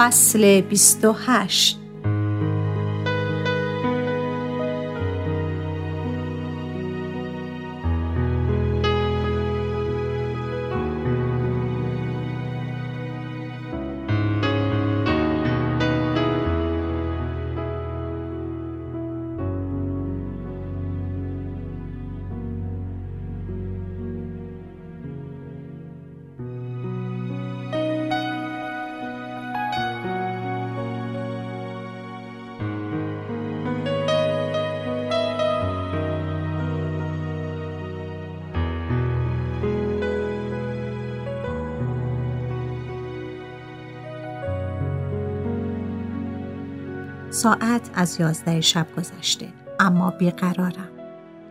فصل 28 ساعت از یازده شب گذشته اما بیقرارم.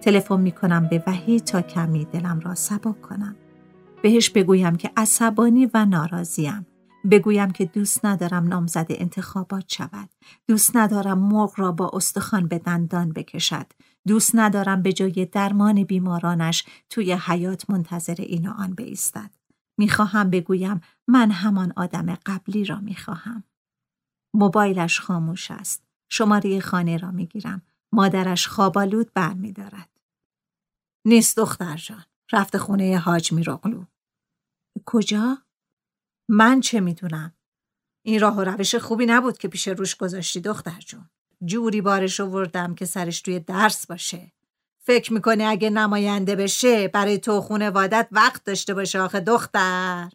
تلفن می کنم به وحید تا کمی دلم را سبک کنم. بهش بگویم که عصبانی و ناراضیم. بگویم که دوست ندارم نامزد انتخابات شود. دوست ندارم مرغ را با استخوان به دندان بکشد. دوست ندارم به جای درمان بیمارانش توی حیات منتظر این و آن بایستد می‌خواهم بگویم من همان آدم قبلی را می‌خواهم. موبایلش خاموش است. شماره خانه را می‌گیرم. مادرش خوابالود بر می دارد. نیست دختر جان. رفت خونه حاج میرغلو. کجا؟ من چه می‌دونم؟ این راه و روش خوبی نبود که پیش روش گذاشتی دختر جون. جوری بارش آوردم که سرش توی درس باشه. فکر می‌کنه اگه نماینده بشه برای تو وادت وقت داشته باشه آخه دختر.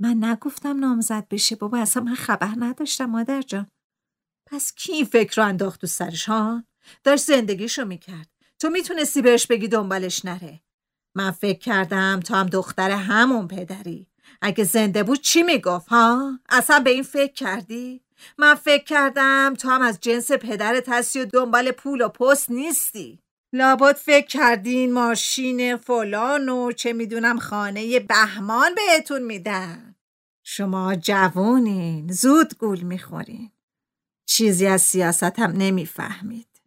من نگفتم نامزد بشه بابا اصلا من خبر نداشتم مادر جان پس کی فکر رو انداخت تو سرش ها؟ داشت زندگیشو می‌کرد تو می‌تونستی بهش بگی دنبالش نره من فکر کردم تو هم دختر همون پدری اگه زنده بود چی می‌گفت ها؟ اصلا به این فکر کردی؟ من فکر کردم تو هم از جنس پدرت هستی و دنبال پول و پست نیستی لابد فکر کردین ماشین فلان و چه می‌دونم خانه بهمان بهتون میدن. شما جوونین زود گول می‌خورین. چیزی از سیاست هم نمی‌فهمید.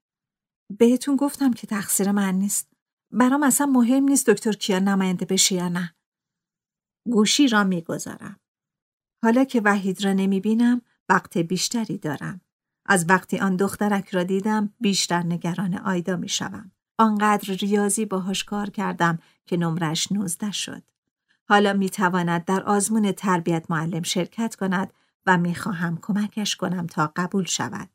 بهتون گفتم که تقصیر من نیست. برام اصلا مهم نیست دکتر کیا نماینده بشه یا نه. گوشی را می‌گذارم. حالا که وحید را نمی‌بینم وقت بیشتری دارم. از وقتی آن دخترک را دیدم بیشتر نگران آیدا می‌شوم. آنقدر ریاضی باهاش کار کردم که نمرش نوزده شد. حالا می‌تواند در آزمون تربیت معلم شرکت کند و می‌خواهم کمکش کنم تا قبول شود.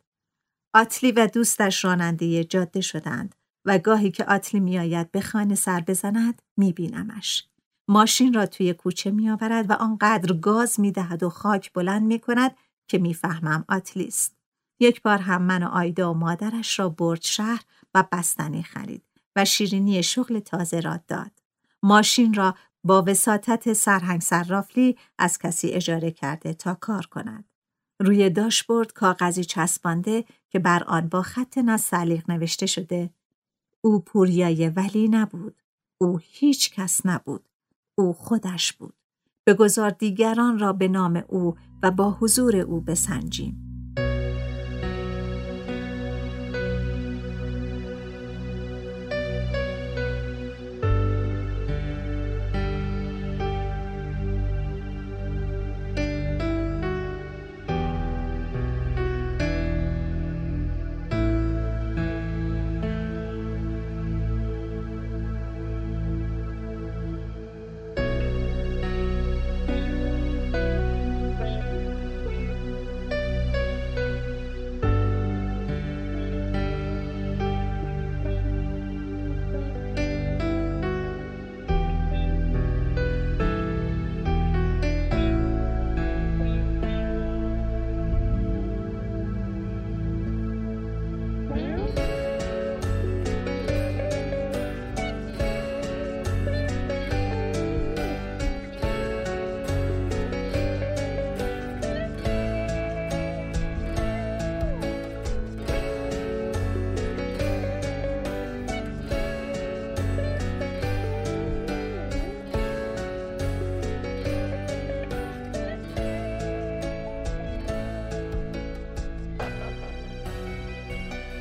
آتلی و دوستش راننده جاده شدند و گاهی که آتلی میآید به خانه سر بزند میبینمش. ماشین را توی کوچه میآورد و آنقدر گاز می‌دهد و خاک بلند می‌کند که می‌فهمم آتلی است. یک بار هم من و آیدا و مادرش را برد شهر و بستنی خرید و شیرینی شغل تازه را داد. ماشین را با وساطت سرهنگ صرافلی از کسی اجاره کرده تا کار کند. روی داشبورد کاغذی چسبانده که بر آن با خط نستعلیق نوشته شده او پوریای ولی نبود. او هیچ کس نبود. او خودش بود. بگذار دیگران را به نام او و با حضور او بسنجیم.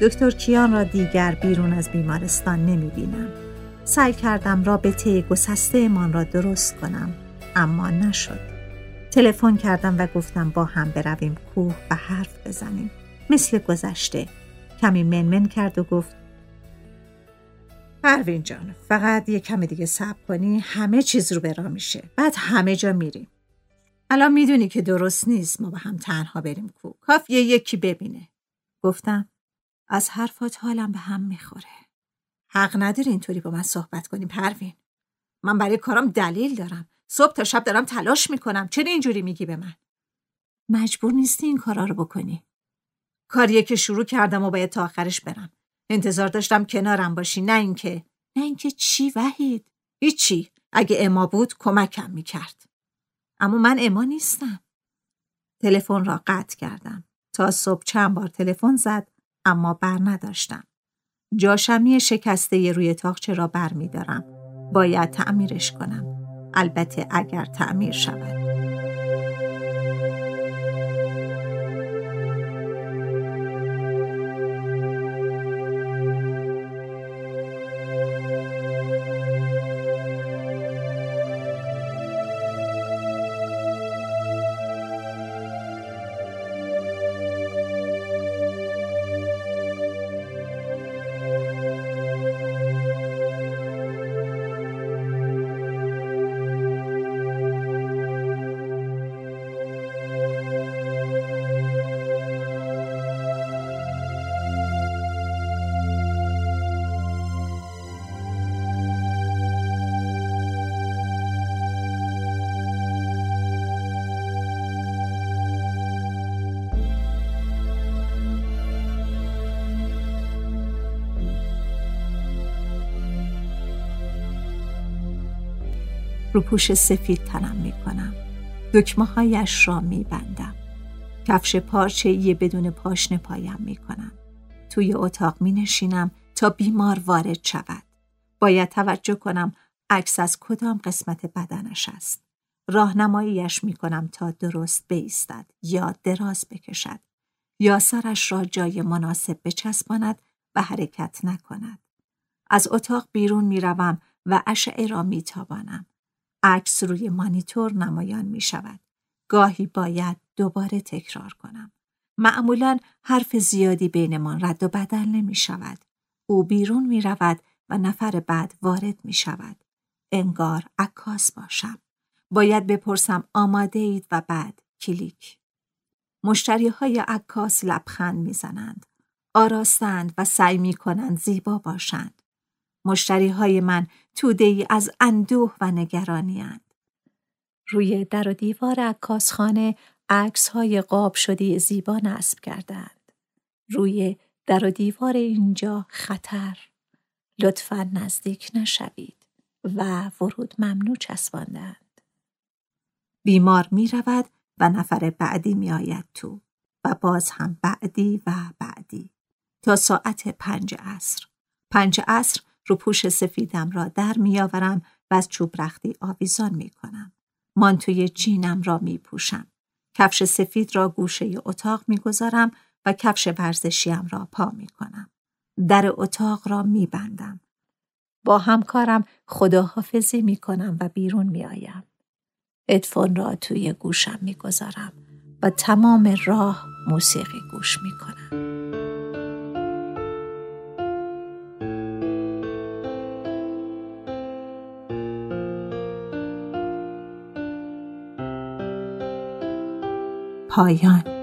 دکتر کیان را دیگر بیرون از بیمارستان نمی بینم. سعی کردم رابطه گسسته را درست کنم اما نشد. تلفن کردم و گفتم با هم برویم کوه و حرف بزنیم. مثل گذشته. کمی منمن کرد و گفت پروین جان فقط یه کمی دیگه صبر کنی همه چیز رو برا میشه بعد همه جا میریم الان می‌دونی که درست نیست ما با هم تنها بریم کو کاف یه یکی ببینه گفتم از حرفات حالم به هم می‌خوره. حق نداری اینطوری با من صحبت کنی پروین. من برای کارم دلیل دارم. صبح تا شب دارم تلاش می‌کنم. چرا اینجوری میگی به من؟ مجبور نیستی این کارا رو بکنی. کاریه که شروع کردم و باید تا آخرش برم. انتظار داشتم کنارم باشی نه اینکه. نه اینکه چی وحید؟ هیچی. اگه اما بود کمکم می‌کرد. اما من اما نیستم. تلفن را قطع کردم. تا صبح چند بار تلفن زد. اما بر نداشتم جاشمی شکسته روی تاخچه را بر می دارم. باید تعمیرش کنم. البته اگر تعمیر شود. روپوش سفید تنم می کنم. دکمه هایش را می بندم. کفش پارچه یه بدون پاشنه پایم می کنم. توی اتاق می نشینم تا بیمار وارد شود. باید توجه کنم عکس از کدام قسمت بدنش است. راهنماییش می کنم تا درست بیستد یا دراز بکشد یا سرش را جای مناسب بچسباند و حرکت نکند. از اتاق بیرون می روم و اشعه را می تابانم. عکس روی مانیتور نمایان می شود. گاهی باید دوباره تکرار کنم. معمولا حرف زیادی بینمان رد و بدل نمی شود. او بیرون می رود و نفر بعد وارد می شود. انگار عکاس باشم. باید بپرسم آماده اید و بعد کلیک. مشتری های عکاس لبخند می‌زنند. آراستند و سعی می کنند زیبا باشند. مشتری های من توده ای از اندوه و نگرانی روی در و دیوار عکاسخانه عکس های قاب شده زیبا نصب کردند. روی در و دیوار اینجا خطر. لطفا نزدیک نشوید و ورود ممنوع چسباندند. بیمار می رود و نفر بعدی می آید تو و باز هم بعدی و بعدی تا ساعت پنج عصر. پنج عصر رو پوش سفیدم را در میآورم و از چوب رختی آویزان می کنم. مانتوی جینم را می پوشم. کفش سفید را گوشه اتاق می گذارم و کفش ورزشیم را پا می کنم. در اتاق را می بندم. با همکارم خداحافظی می کنم و بیرون می آیم. ادفون را توی گوشم می گذارم و تمام راه موسیقی گوش می کنم. پایان.